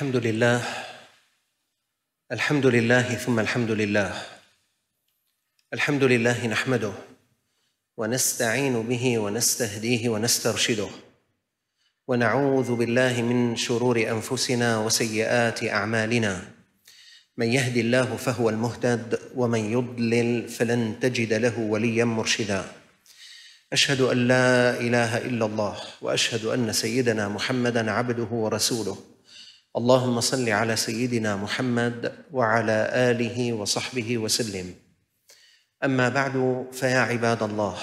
الحمد لله الحمد لله ثم الحمد لله. الحمد لله نحمده ونستعين به ونستهديه ونسترشده ونعوذ بالله من شرور أنفسنا وسيئات أعمالنا. من يهد الله فهو المهتد ومن يضلل فلن تجد له وليا مرشدا. أشهد أن لا إله إلا الله وأشهد أن سيدنا محمدا عبده ورسوله. اللهم صل على سيدنا محمد وعلى آله وصحبه وسلم. أما بعد فيا عباد الله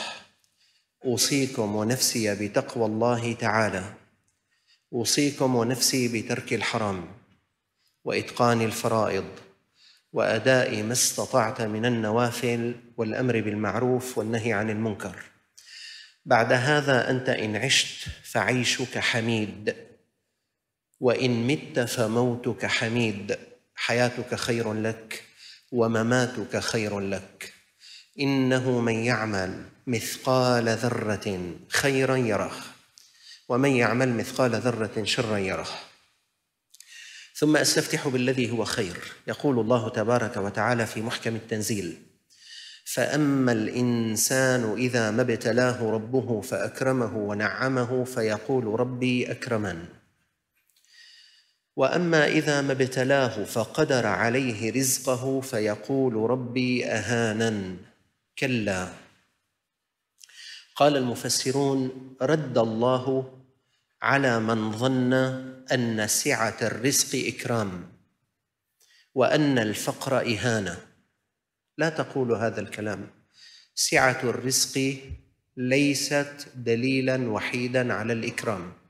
أوصيكم ونفسي بتقوى الله تعالى. أوصيكم ونفسي بترك الحرام وإتقان الفرائض وأداء ما استطعت من النوافل والأمر بالمعروف والنهي عن المنكر. بعد هذا أنت إن عشت فعيشك حميد. وإن مت فموتك حميد. حياتك خير لك ومماتك خير لك. إنه من يعمل مثقال ذرة خيرا يره. ومن يعمل مثقال ذرة شرا يره. ثم أستفتح بالذي هو خير. يقول الله تبارك وتعالى في محكم التنزيل فأما الإنسان إذا ما ابتلاه ربه فأكرمه ونعمه فيقول ربي أكرمن. وأما إذا ما ابتلاه فقدر عليه رزقه فيقول ربي أهانن. كلا. قال المفسرون رد الله على من ظن أن سعة الرزق إكرام وأن الفقر إهانة. لا تقول هذا الكلام. سعة الرزق ليست دليلا وحيدا على الإكرام.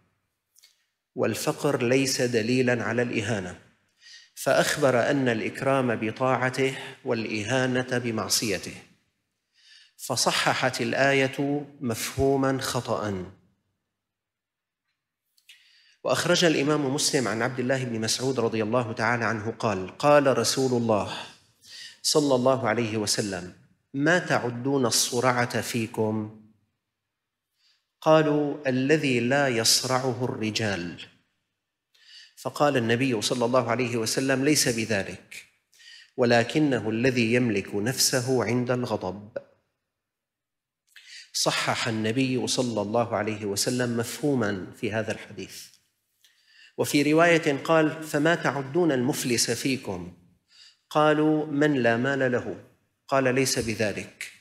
والفقر ليس دليلا على الإهانة. فأخبر أن الإكرام بطاعته والإهانة بمعصيته. فصححت الآية مفهوما خطا وأخرج الإمام مسلم عن عبد الله بن مسعود رضي الله تعالى عنه قال قال رسول الله صلى الله عليه وسلم ما تعدون الصرعة فيكم قالوا الذي لا يصرعه الرجال. فقال النبي صلى الله عليه وسلم ليس بذلك ولكنه الذي يملك نفسه عند الغضب. صحح النبي صلى الله عليه وسلم مفهوما في هذا الحديث. وفي رواية قال فما تعدون المفلس فيكم؟ قالوا من لا مال له. قال ليس بذلك.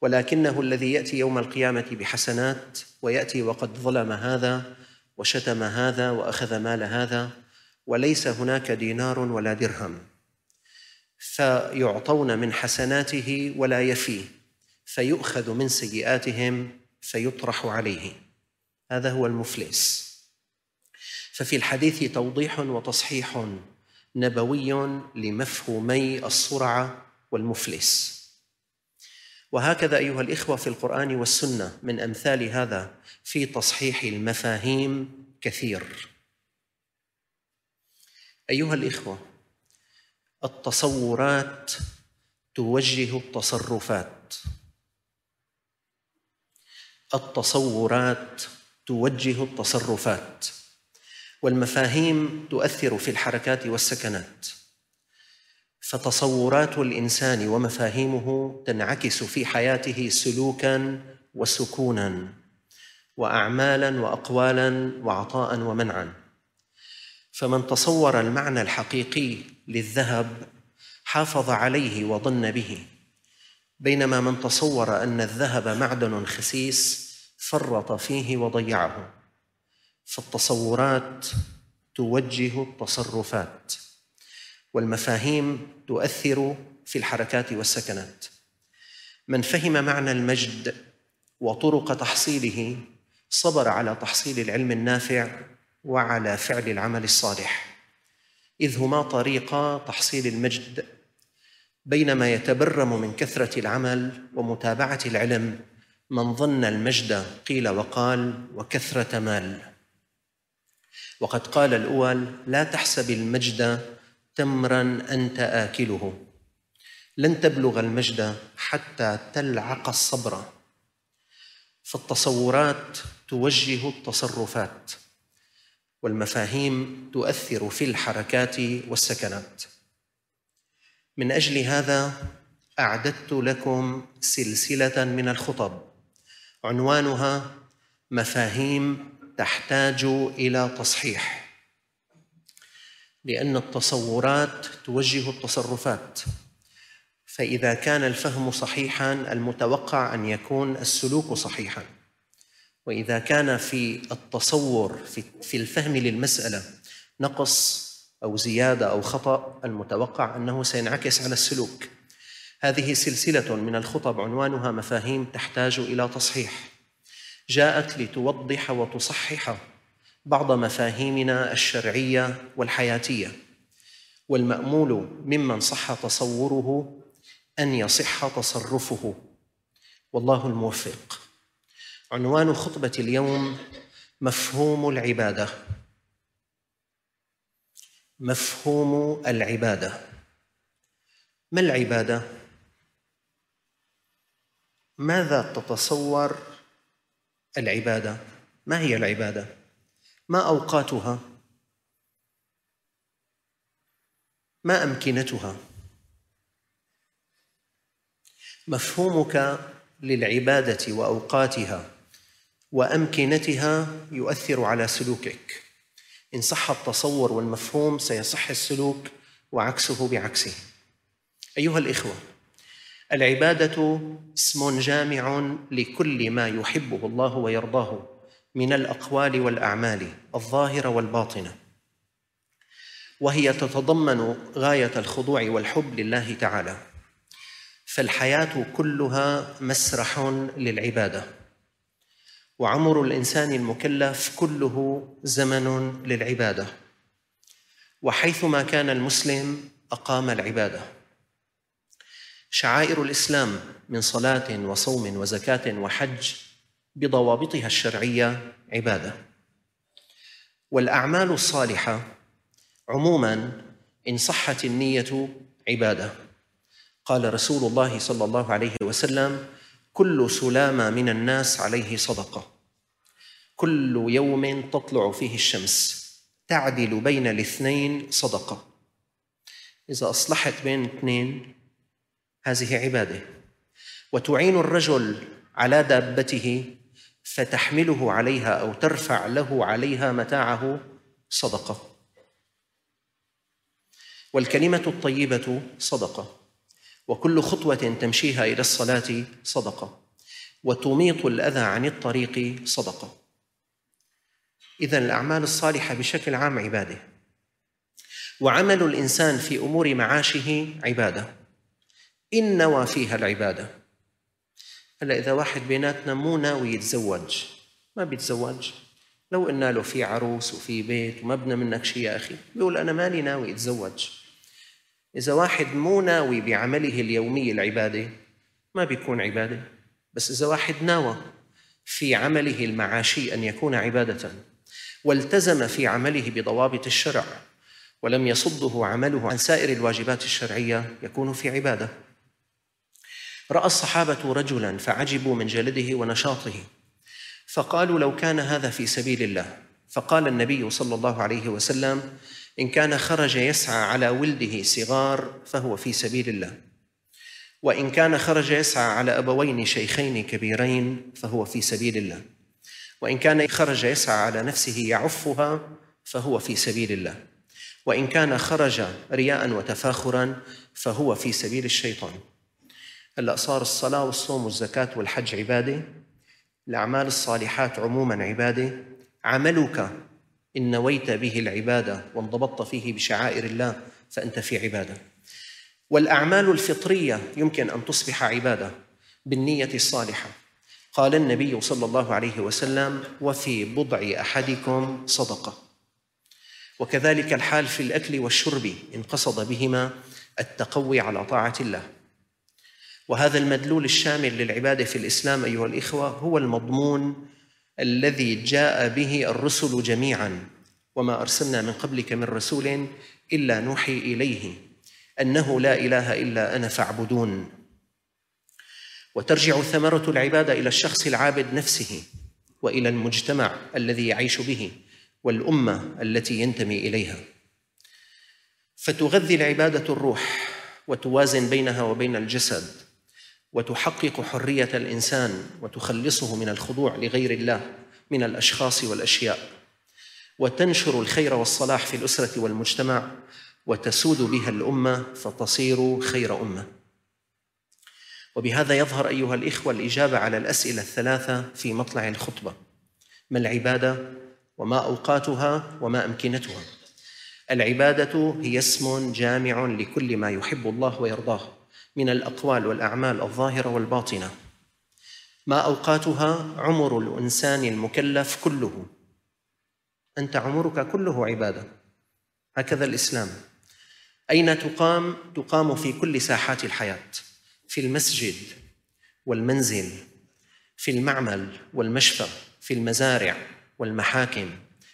ولكنه الذي يأتي يوم القيامة بحسنات ويأتي وقد ظلم هذا وشتم هذا وأخذ مال هذا وليس هناك دينار ولا درهم. فيعطون من حسناته ولا يفي فيؤخذ من سيئاتهم فيطرح عليه. هذا هو المفلس. ففي الحديث توضيح وتصحيح نبوي لمفهومي الصرعه والمفلس. وهكذا أيها الإخوة في القرآن والسنة من أمثال هذا في تصحيح المفاهيم كثير. أيها الإخوة التصورات توجه التصرفات. التصورات توجه التصرفات. والمفاهيم تؤثر في الحركات والسكنات. فتصورات الإنسان ومفاهيمه تنعكس في حياته سلوكا وسكونا واعمالا واقوالا وعطاء ومنعا. فمن تصور المعنى الحقيقي للذهب حافظ عليه وظن به. بينما من تصور أن الذهب معدن خسيس فرط فيه وضيعه. فالتصورات توجه التصرفات. والمفاهيم تؤثر في الحركات والسكنات. من فهم معنى المجد وطرق تحصيله صبر على تحصيل العلم النافع وعلى فعل العمل الصالح. إذ هما طريقا تحصيل المجد بينما يتبرم من كثرة العمل ومتابعة العلم من ظن المجد قيل وقال وكثرة مال. وقد قال الأول لا تحسب المجد تمرا أنت آكله. لن تبلغ المجد حتى تلعق الصبر. فالتصورات توجه التصرفات والمفاهيم تؤثر في الحركات والسكنات. من أجل هذا أعددت لكم سلسلة من الخطب. عنوانها مفاهيم تحتاج إلى تصحيح. لأن التصورات توجه التصرفات. فإذا كان الفهم صحيحا المتوقع أن يكون السلوك صحيحا. وإذا كان في التصور في الفهم للمسألة نقص أو زيادة أو خطأ المتوقع أنه سينعكس على السلوك. هذه سلسلة من الخطب عنوانها مفاهيم تحتاج إلى تصحيح. جاءت لتوضح وتصحح بعض مفاهيمنا الشرعية والحياتية. والمأمول ممن صح تصوره أن يصح تصرفه. والله الموفق. عنوان خطبة اليوم مفهوم العبادة. مفهوم العبادة. ما العبادة؟ ماذا تتصور العبادة؟ ما هي العبادة؟ ما أوقاتها؟ ما أمكنتها؟ مفهومك للعبادة وأوقاتها وأمكنتها يؤثر على سلوكك. إن صح التصور والمفهوم سيصح السلوك وعكسه بعكسه. أيها الإخوة العبادة اسم جامع لكل ما يحبه الله ويرضاه. من الأقوال والأعمال الظاهره والباطنه وهي تتضمن غاية الخضوع والحب لله تعالى. فالحياة كلها مسرح للعبادة. وعمر الإنسان المكلف كله زمن للعبادة. وحيثما كان المسلم أقام العبادة. شعائر الإسلام من صلاة وصوم وزكاة وحج بضوابطها الشرعية عبادة. والأعمال الصالحة عموما إن صحت النية عبادة. قال رسول الله صلى الله عليه وسلم كل سلامة من الناس عليه صدقة. كل يوم تطلع فيه الشمس تعدل بين الاثنين صدقة. إذا أصلحت بين اثنين هذه عبادة. وتعين الرجل على دابته فتحمله عليها أو ترفع له عليها متاعه صدقة. والكلمة الطيبة صدقة وكل خطوة تمشيها إلى الصلاة صدقة وتميط الأذى عن الطريق صدقة. اذا الأعمال الصالحة بشكل عام عبادة وعمل الإنسان في أمور معاشه عبادة. إن نوى فيها العبادة. هلا إذا واحد بيناتنا مو ناوي يتزوج ما بيتزوج. لو قلنا له في عروس وفي بيت وما بدنا منك شيء يا أخي بيقول أنا مالي ناوي أتزوج. إذا واحد مو ناوي بعمله اليومي العبادة ما بيكون عبادة. بس إذا واحد ناوى في عمله المعاشي أن يكون عبادة والتزم في عمله بضوابط الشرع ولم يصده عمله عن سائر الواجبات الشرعية يكون في عبادة. رأى الصحابة رجلا فعجبوا من جلده ونشاطه فقالوا لو كان هذا في سبيل الله. فقال النبي صلى الله عليه وسلم إن كان خرج يسعى على ولده صغار فهو في سبيل الله وإن كان خرج يسعى على أبوين شيخين كبيرين فهو في سبيل الله وإن كان خرج يسعى على نفسه يعفها فهو في سبيل الله وإن كان خرج رياء وتفاخرا فهو في سبيل الشيطان. هلا صار الصلاة والصوم والزكاة والحج عبادة الأعمال الصالحات عموما عبادة. عملك إن نويت به العبادة وانضبطت فيه بشعائر الله فأنت في عبادة. والأعمال الفطرية يمكن أن تصبح عبادة بالنية الصالحة. قال النبي صلى الله عليه وسلم وفي بضع أحدكم صدقة. وكذلك الحال في الأكل والشرب إن قصد بهما التقوي على طاعة الله. وهذا المدلول الشامل للعبادة في الإسلام أيها الإخوة هو المضمون الذي جاء به الرسل جميعا وما أرسلنا من قبلك من رسول إلا نوحي إليه أنه لا إله إلا أنا فاعبدون. وترجع ثمرة العبادة إلى الشخص العابد نفسه وإلى المجتمع الذي يعيش به والأمة التي ينتمي إليها. فتغذي العبادة الروح وتوازن بينها وبين الجسد وتحقق حرية الإنسان وتخلصه من الخضوع لغير الله من الأشخاص والأشياء. وتنشر الخير والصلاح في الأسرة والمجتمع وتسود بها الأمة فتصير خير أمة. وبهذا يظهر أيها الإخوة الإجابة على الأسئلة الثلاثة في مطلع الخطبة. ما العبادة؟ وما أوقاتها؟ وما أمكنتها؟ العبادة هي اسم جامع لكل ما يحب الله ويرضاه. من الأقوال والأعمال الظاهرة والباطنة. ما أوقاتها عمر الإنسان المكلف كله. أنت عمرك كله عبادة. هكذا الإسلام. أين تقام؟ تقام في كل ساحات الحياة. في المسجد والمنزل في المعمل والمشفى في المزارع والمحاكم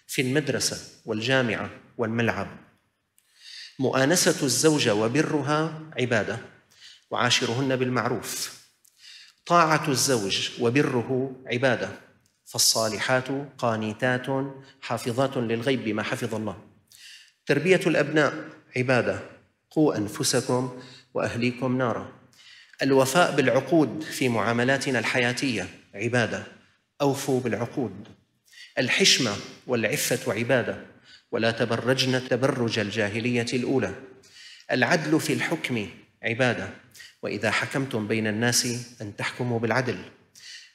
في المدرسة والجامعة والملعب. مؤانسة الزوجة وبرها عبادة. وعاشرهن بالمعروف. طاعة الزوج وبره عبادة فالصالحات قانتات حافظات للغيب بما حفظ الله. تربية الأبناء عبادة قوا أنفسكم وأهليكم نارا. الوفاء بالعقود في معاملاتنا الحياتية عبادة أوفوا بالعقود. الحشمة والعفة عبادة ولا تبرجن تبرج الجاهلية الأولى. العدل في الحكم عبادة وإذا حكمتم بين الناس أن تحكموا بالعدل.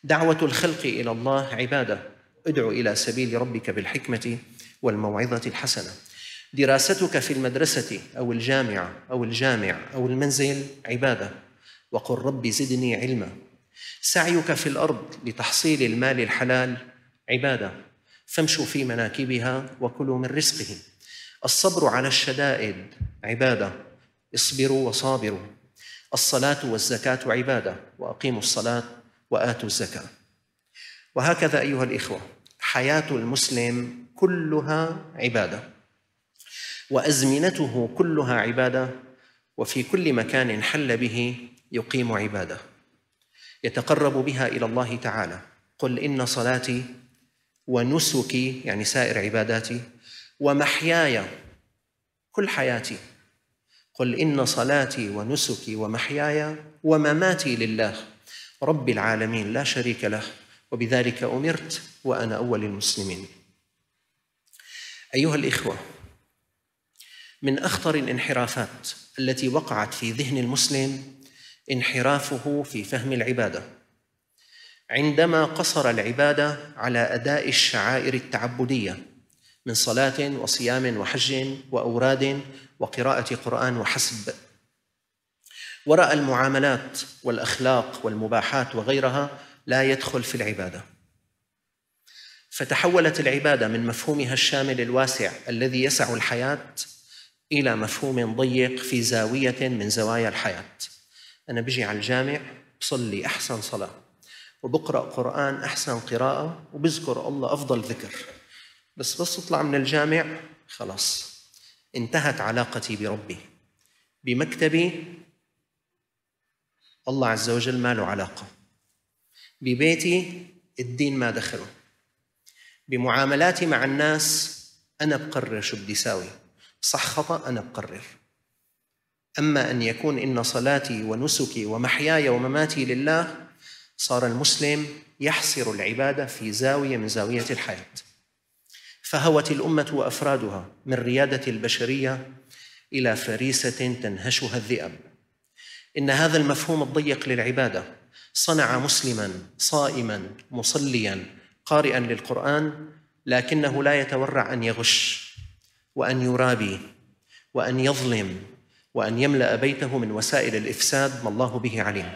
دعوة الخلق إلى الله عبادة. ادع إلى سبيل ربك بالحكمة والموعظة الحسنة. دراستك في المدرسة أو الجامعة أو الجامع أو المنزل عبادة. وقل رب زدني علما. سعيك في الأرض لتحصيل المال الحلال عبادة. فامشوا في مناكبها وكلوا من رزقه. الصبر على الشدائد عبادة. اصبروا وصابروا. الصلاة والزكاة عبادة وأقيموا الصلاة وآتوا الزكاة. وهكذا أيها الإخوة حياة المسلم كلها عبادة وأزمنته كلها عبادة وفي كل مكان حل به يقيم عبادة. يتقرب بها إلى الله تعالى. قل إن صلاتي ونسكي يعني سائر عباداتي ومحياي كل حياتي. قل إن صلاتي ونسكي ومحياي ومماتي لله رب العالمين لا شريك له وبذلك أمرت وأنا أول المسلمين. أيها الإخوة من أخطر الانحرافات التي وقعت في ذهن المسلم انحرافه في فهم العبادة. عندما قصر العبادة على أداء الشعائر التعبدية من صلاة وصيام وحج وأوراد وقراءة قرآن وحسب. وراى المعاملات والأخلاق والمباحات وغيرها لا يدخل في العبادة. فتحولت العبادة من مفهومها الشامل الواسع الذي يسع الحياة إلى مفهوم ضيق في زاوية من زوايا الحياة. أنا بجي على الجامع بصلي أحسن صلاة وبقرأ قرآن أحسن قراءة وبذكر الله أفضل ذكر. بس بس أطلع من الجامع خلاص. انتهت علاقتي بربي. بمكتبي الله عز وجل ما له علاقة. ببيتي الدين ما دخله. بمعاملاتي مع الناس أنا بقرر شو بدي ساوي. صح خطأ أنا بقرر أما أن يكون إن صلاتي ونسكي ومحياي ومماتي لله صار المسلم يحصر العبادة في زاوية من زاوية الحياة. فهوت الأمة وأفرادها من ريادة البشرية إلى فريسة تنهشها الذئب إن هذا المفهوم الضيق للعبادة صنع مسلما صائما مصليا قارئا للقرآن لكنه لا يتورع أن يغش وأن يرابي وأن يظلم وأن يملأ بيته من وسائل الإفساد ما الله به عليم.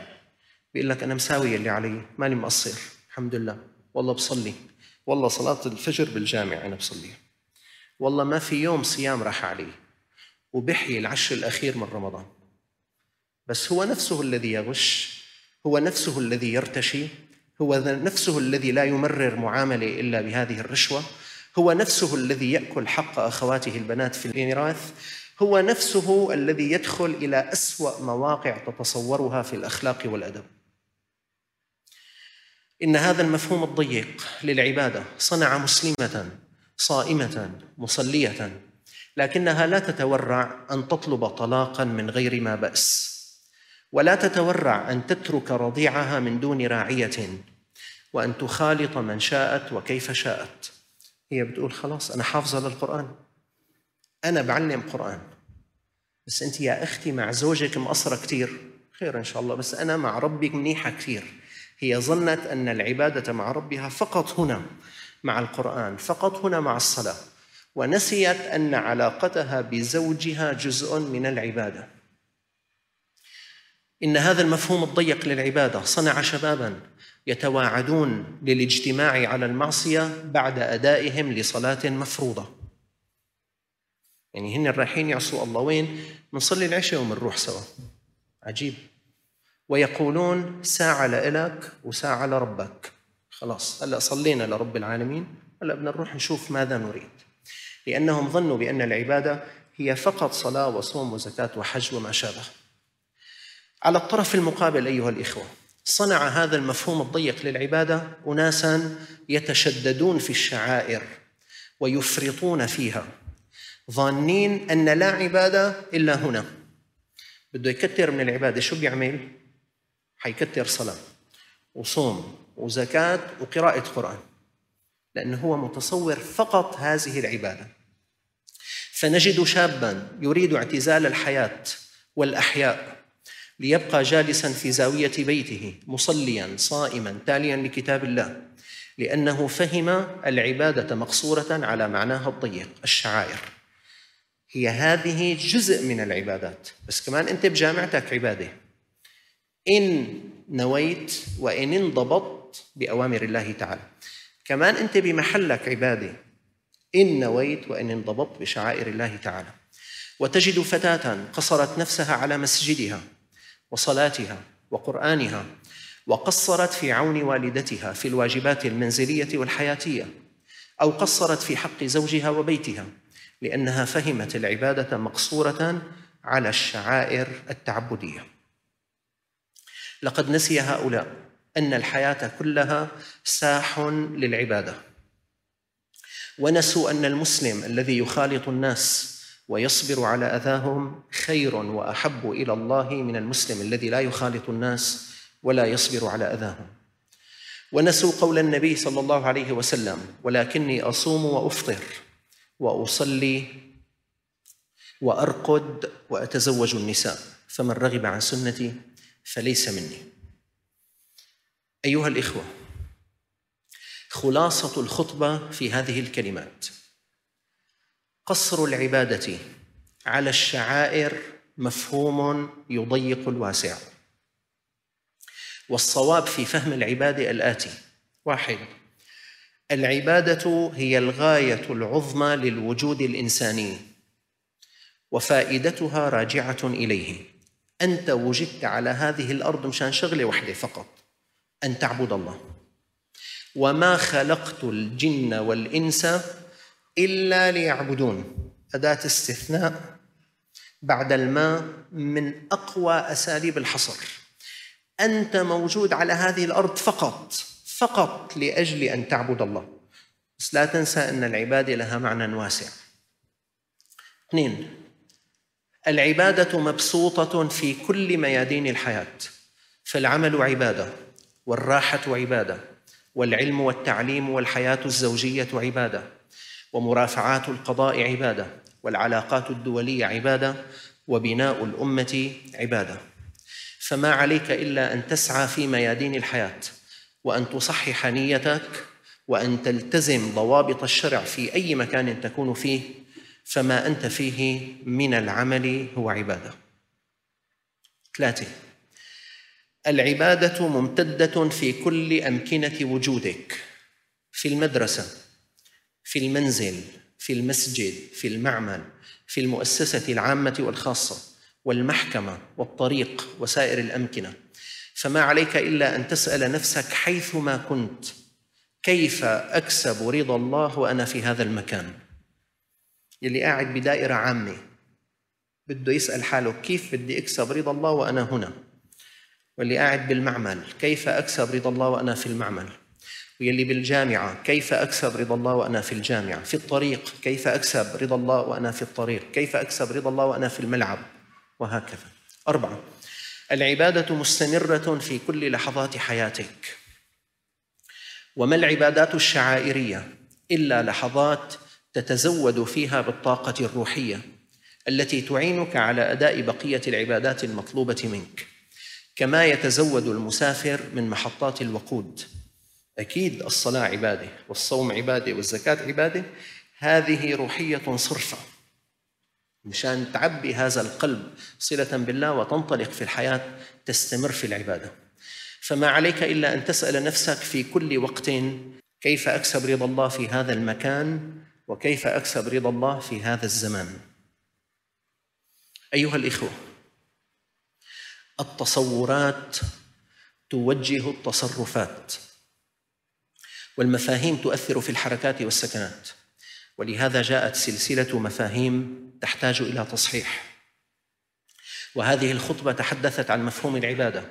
بيقول لك أنا مساوي اللي علي ماني مقصر الحمد لله. والله بصلي. والله صلاة الفجر بالجامع أنا بصلي والله ما في يوم صيام راح علي وبحيي العشر الأخير من رمضان. بس هو نفسه الذي يغش هو نفسه الذي يرتشي هو نفسه الذي لا يمرر معاملة إلا بهذه الرشوة هو نفسه الذي يأكل حق أخواته البنات في الميراث هو نفسه الذي يدخل إلى أسوأ مواقع تتصورها في الأخلاق والأدب. إن هذا المفهوم الضيق للعبادة صنع مسلمة صائمة مصلية لكنها لا تتورع أن تطلب طلاقا من غير ما بأس ولا تتورع أن تترك رضيعها من دون راعية وأن تخالط من شاءت وكيف شاءت. هي بتقول خلاص أنا حافظة للقرآن. أنا بعلم قرآن. بس أنت يا أختي مع زوجك مقصرة كثير خير إن شاء الله بس أنا مع ربك منيحة كثير هي ظنت أن العبادة مع ربها فقط هنا مع القرآن فقط هنا مع الصلاة ونسيت أن علاقتها بزوجها جزء من العبادة. إن هذا المفهوم الضيق للعبادة صنع شبابا يتواعدون للاجتماع على المعصية بعد أدائهم لصلاة مفروضة. يعني هن رايحين يعصوا الله. وين؟ بنصلي العشاء وبنروح سوا. عجيب. ويقولون ساعة لإلك وساعة لربك. خلاص هلأ صلينا لرب العالمين. هلأ بدنا نروح نشوف ماذا نريد. لأنهم ظنوا بأن العبادة هي فقط صلاة وصوم وزكاة وحج وما شابه. على الطرف المقابل أيها الإخوة صنع هذا المفهوم الضيق للعبادة أناسا يتشددون في الشعائر ويفرطون فيها ظانين أن لا عبادة إلا هنا. بده يكتر من العبادة. شو بيعمل؟ حيكتر صلاة وصوم وزكاة وقراءة قرآن لأنه هو متصور فقط هذه العبادة. فنجد شابا يريد اعتزال الحياة والأحياء ليبقى جالسا في زاوية بيته مصليا صائما تاليا لكتاب الله لأنه فهم العبادة مقصورة على معناها الضيق الشعائر. هي هذه جزء من العبادات. بس كمان أنت بجامعتك عبادة. إن نويت وإن انضبطت بأوامر الله تعالى. كمان أنت بمحلك عبادة إن نويت وإن انضبطت بشعائر الله تعالى. وتجد فتاة قصرت نفسها على مسجدها وصلاتها وقرآنها وقصرت في عون والدتها في الواجبات المنزلية والحياتية أو قصرت في حق زوجها وبيتها لأنها فهمت العبادة مقصورة على الشعائر التعبدية. لقد نسي هؤلاء أن الحياة كلها ساح للعبادة. ونسوا أن المسلم الذي يخالط الناس ويصبر على أذاهم خير وأحب إلى الله من المسلم الذي لا يخالط الناس ولا يصبر على أذاهم. ونسوا قول النبي صلى الله عليه وسلم ولكني أصوم وأفطر وأصلي وأرقد وأتزوج النساء. فمن رغب عن سنتي فليس مني. أيها الإخوة خلاصة الخطبة في هذه الكلمات. قصر العبادة على الشعائر مفهوم يضيق الواسع. والصواب في فهم العبادة الآتي. واحد العبادة هي الغاية العظمى للوجود الإنساني وفائدتها راجعة إليه. أنت وجدت على هذه الأرض مشان شغلة واحدة فقط أن تعبد الله. وما خلقت الجن والإنس إلا ليعبدون. أداة استثناء بعد الماء من أقوى أساليب الحصر. أنت موجود على هذه الأرض فقط فقط لأجل أن تعبد الله. بس لا تنسى أن العبادة لها معنى واسع. اثنين العبادة مبسوطة في كل ميادين الحياة. فالعمل عبادة والراحة عبادة والعلم والتعليم والحياة الزوجية عبادة ومرافعات القضاء عبادة والعلاقات الدولية عبادة وبناء الأمة عبادة. فما عليك إلا أن تسعى في ميادين الحياة وأن تصحح نيتك وأن تلتزم ضوابط الشرع في أي مكان تكون فيه فما أنت فيه من العمل هو عبادة. ثلاثة. العبادة ممتدة في كل أمكنة وجودك. في المدرسة في المنزل في المسجد في المعمل في المؤسسة العامة والخاصة والمحكمة والطريق وسائر الأمكنة. فما عليك إلا أن تسأل نفسك حيثما كنت كيف أكسب رضا الله وأنا في هذا المكان؟ يلي قاعد بدائرة عامة. بده يسأل حاله كيف بدي أكسب رضا الله وأنا هنا؟ واللي قاعد بالمعمل كيف أكسب رضا الله وأنا في المعمل؟ ويلي بالجامعة كيف أكسب رضا الله وأنا في الجامعة؟ في الطريق كيف أكسب رضا الله وأنا في الطريق؟ كيف أكسب رضا الله وأنا في الملعب؟ وهكذا. أربعة العبادة مستمرة في كل لحظات حياتك. وما العبادات الشعائرية إلا لحظات تتزود فيها بالطاقة الروحية التي تعينك على أداء بقية العبادات المطلوبة منك. كما يتزود المسافر من محطات الوقود. أكيد الصلاة عبادة والصوم عبادة والزكاة عبادة. هذه روحية صرفة. مشان تعبي هذا القلب صلة بالله وتنطلق في الحياة تستمر في العبادة. فما عليك إلا أن تسأل نفسك في كل وقت كيف أكسب رضا الله في هذا المكان وكيف أكسب رضا الله في هذا الزمان؟ أيها الإخوة التصورات توجه التصرفات والمفاهيم تؤثر في الحركات والسكنات ولهذا جاءت سلسلة مفاهيم تحتاج إلى تصحيح. وهذه الخطبة تحدثت عن مفهوم العبادة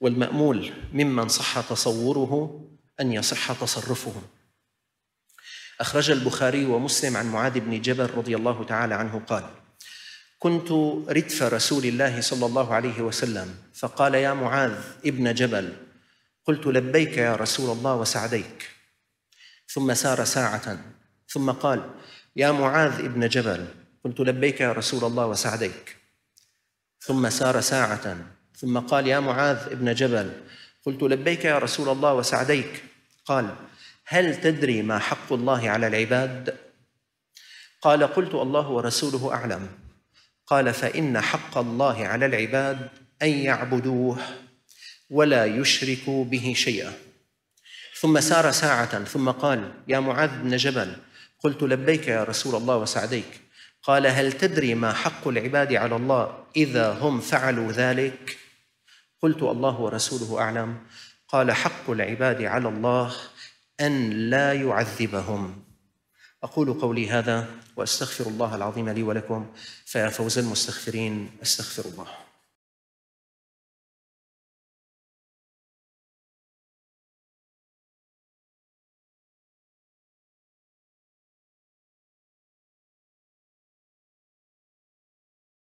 والمأمول ممن صح تصوره أن يصح تصرفه اخرج البخاري ومسلم عن معاذ بن جبل رضي الله تعالى عنه قال كنت ردف رسول الله صلى الله عليه وسلم فقال يا معاذ ابن جبل قلت لبيك يا رسول الله وسعديك. ثم سار ساعة ثم قال يا معاذ ابن جبل قلت لبيك يا رسول الله وسعديك. ثم سار ساعة ثم قال يا معاذ ابن جبل قلت لبيك يا رسول الله وسعديك. قال هل تدري ما حق الله على العباد؟ قال قلت الله ورسوله أعلم. قال فإن حق الله على العباد أن يعبدوه ولا يشركوا به شيئا. ثم سار ساعة ثم قال يا معاذ بن جبل قلت لبيك يا رسول الله وسعديك. قال هل تدري ما حق العباد على الله إذا هم فعلوا ذلك؟ قلت الله ورسوله أعلم. قال حق العباد على الله أن لا يعذبهم. أقول قولي هذا وأستغفر الله العظيم لي ولكم فيا فوز المستغفرين أستغفر الله.